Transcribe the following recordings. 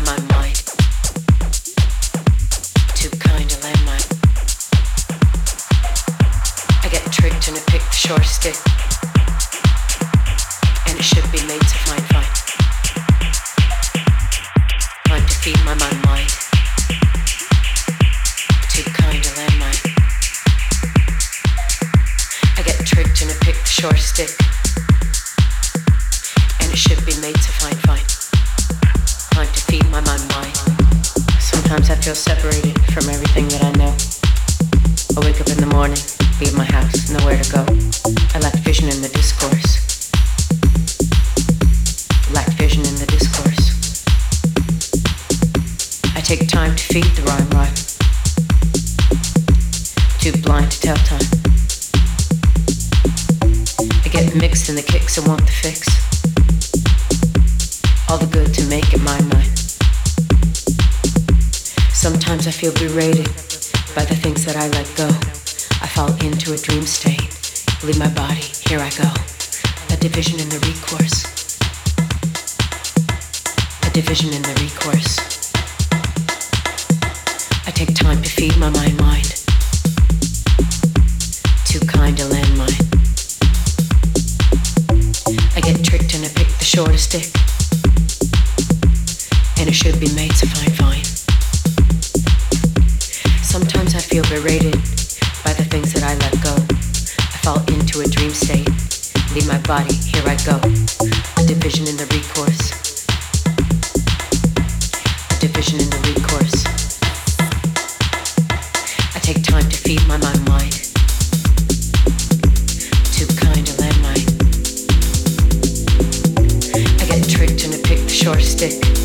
my mind. Stick.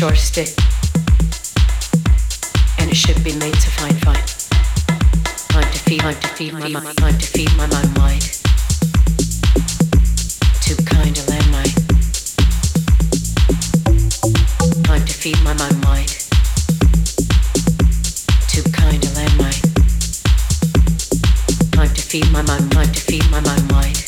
short stick, and it should be made to find find. Time to feed, time to feed my, mind, time to feed my, mind, mind. Too kind a landmine. Time to feed my, mind, mind. Too kind a landmine. Time to feed my, mind, time to feed my, my mind.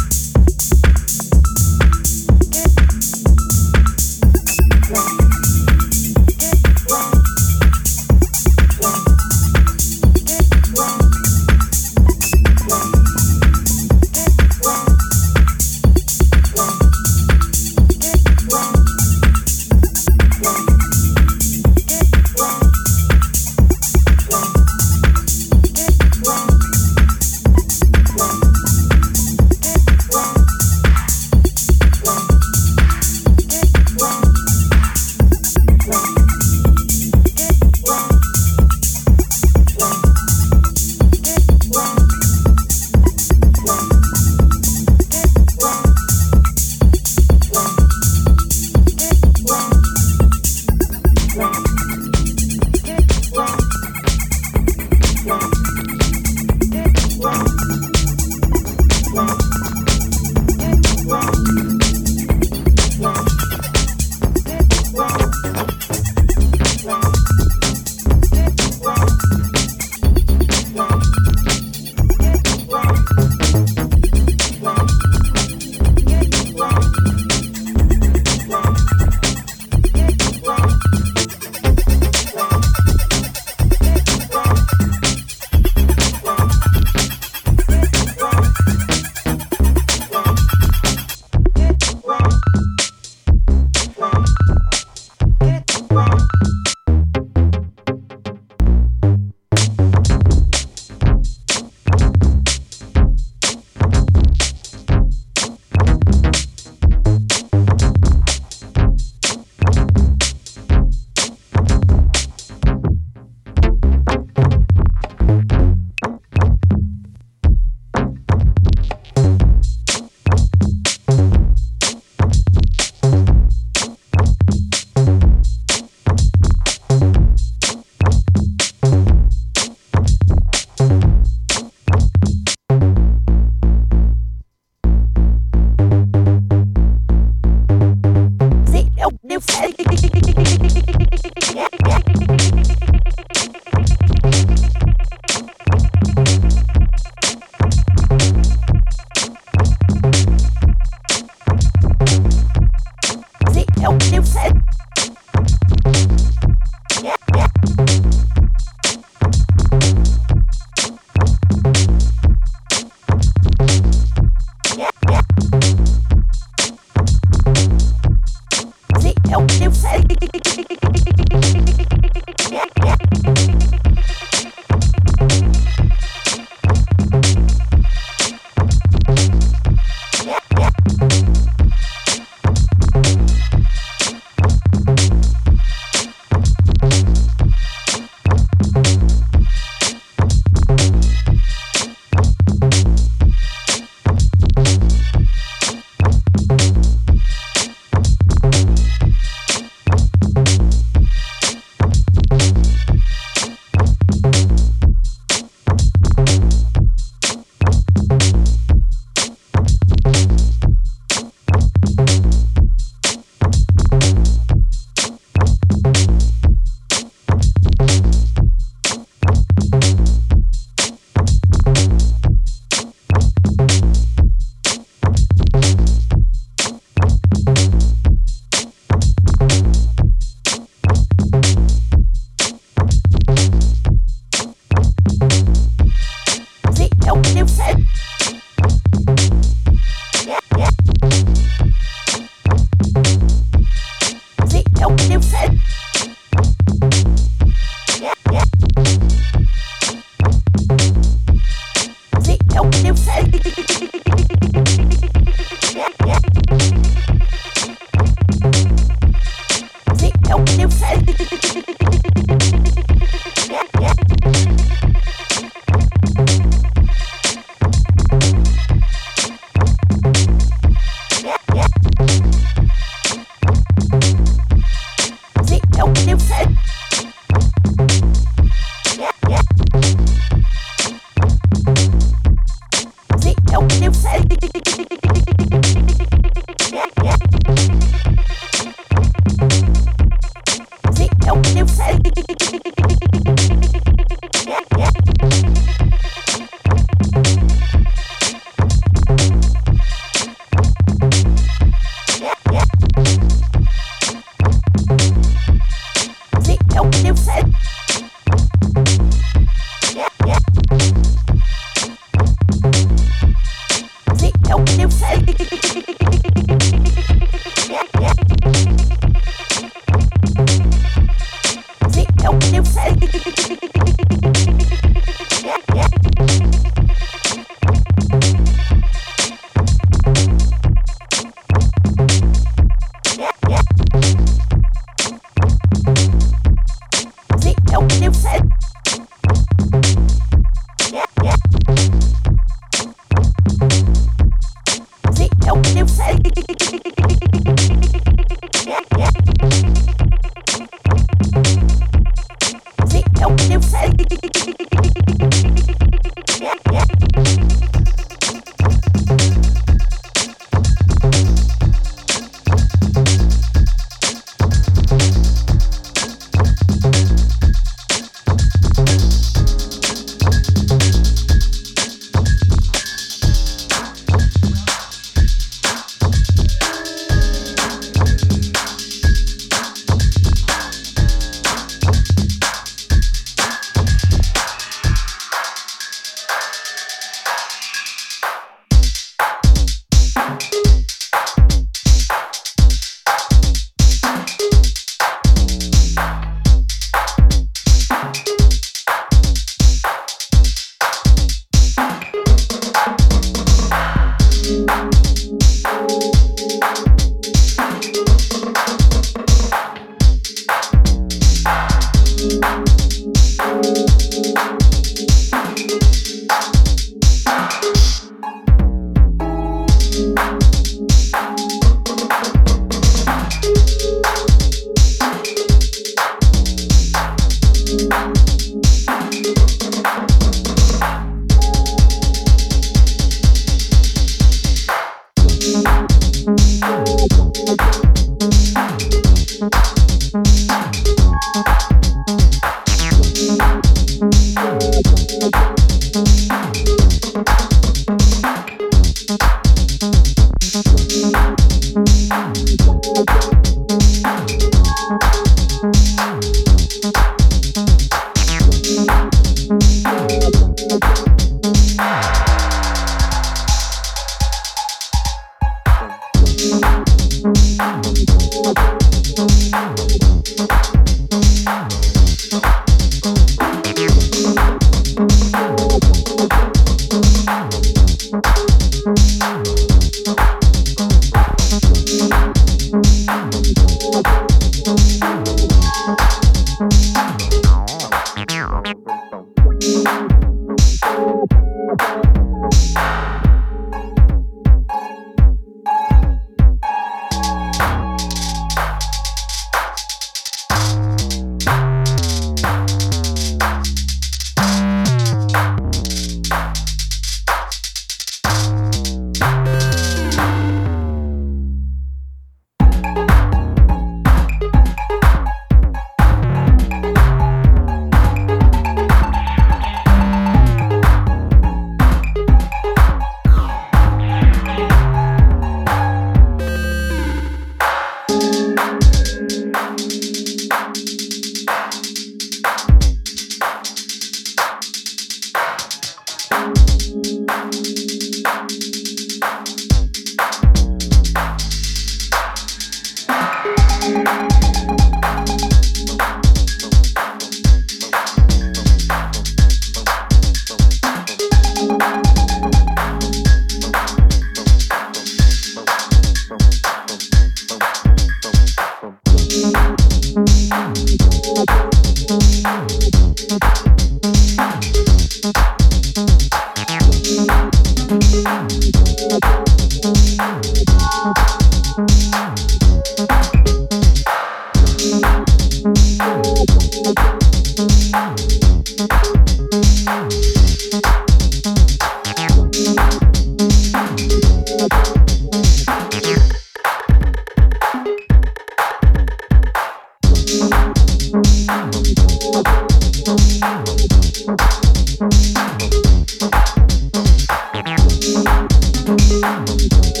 Thank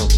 you.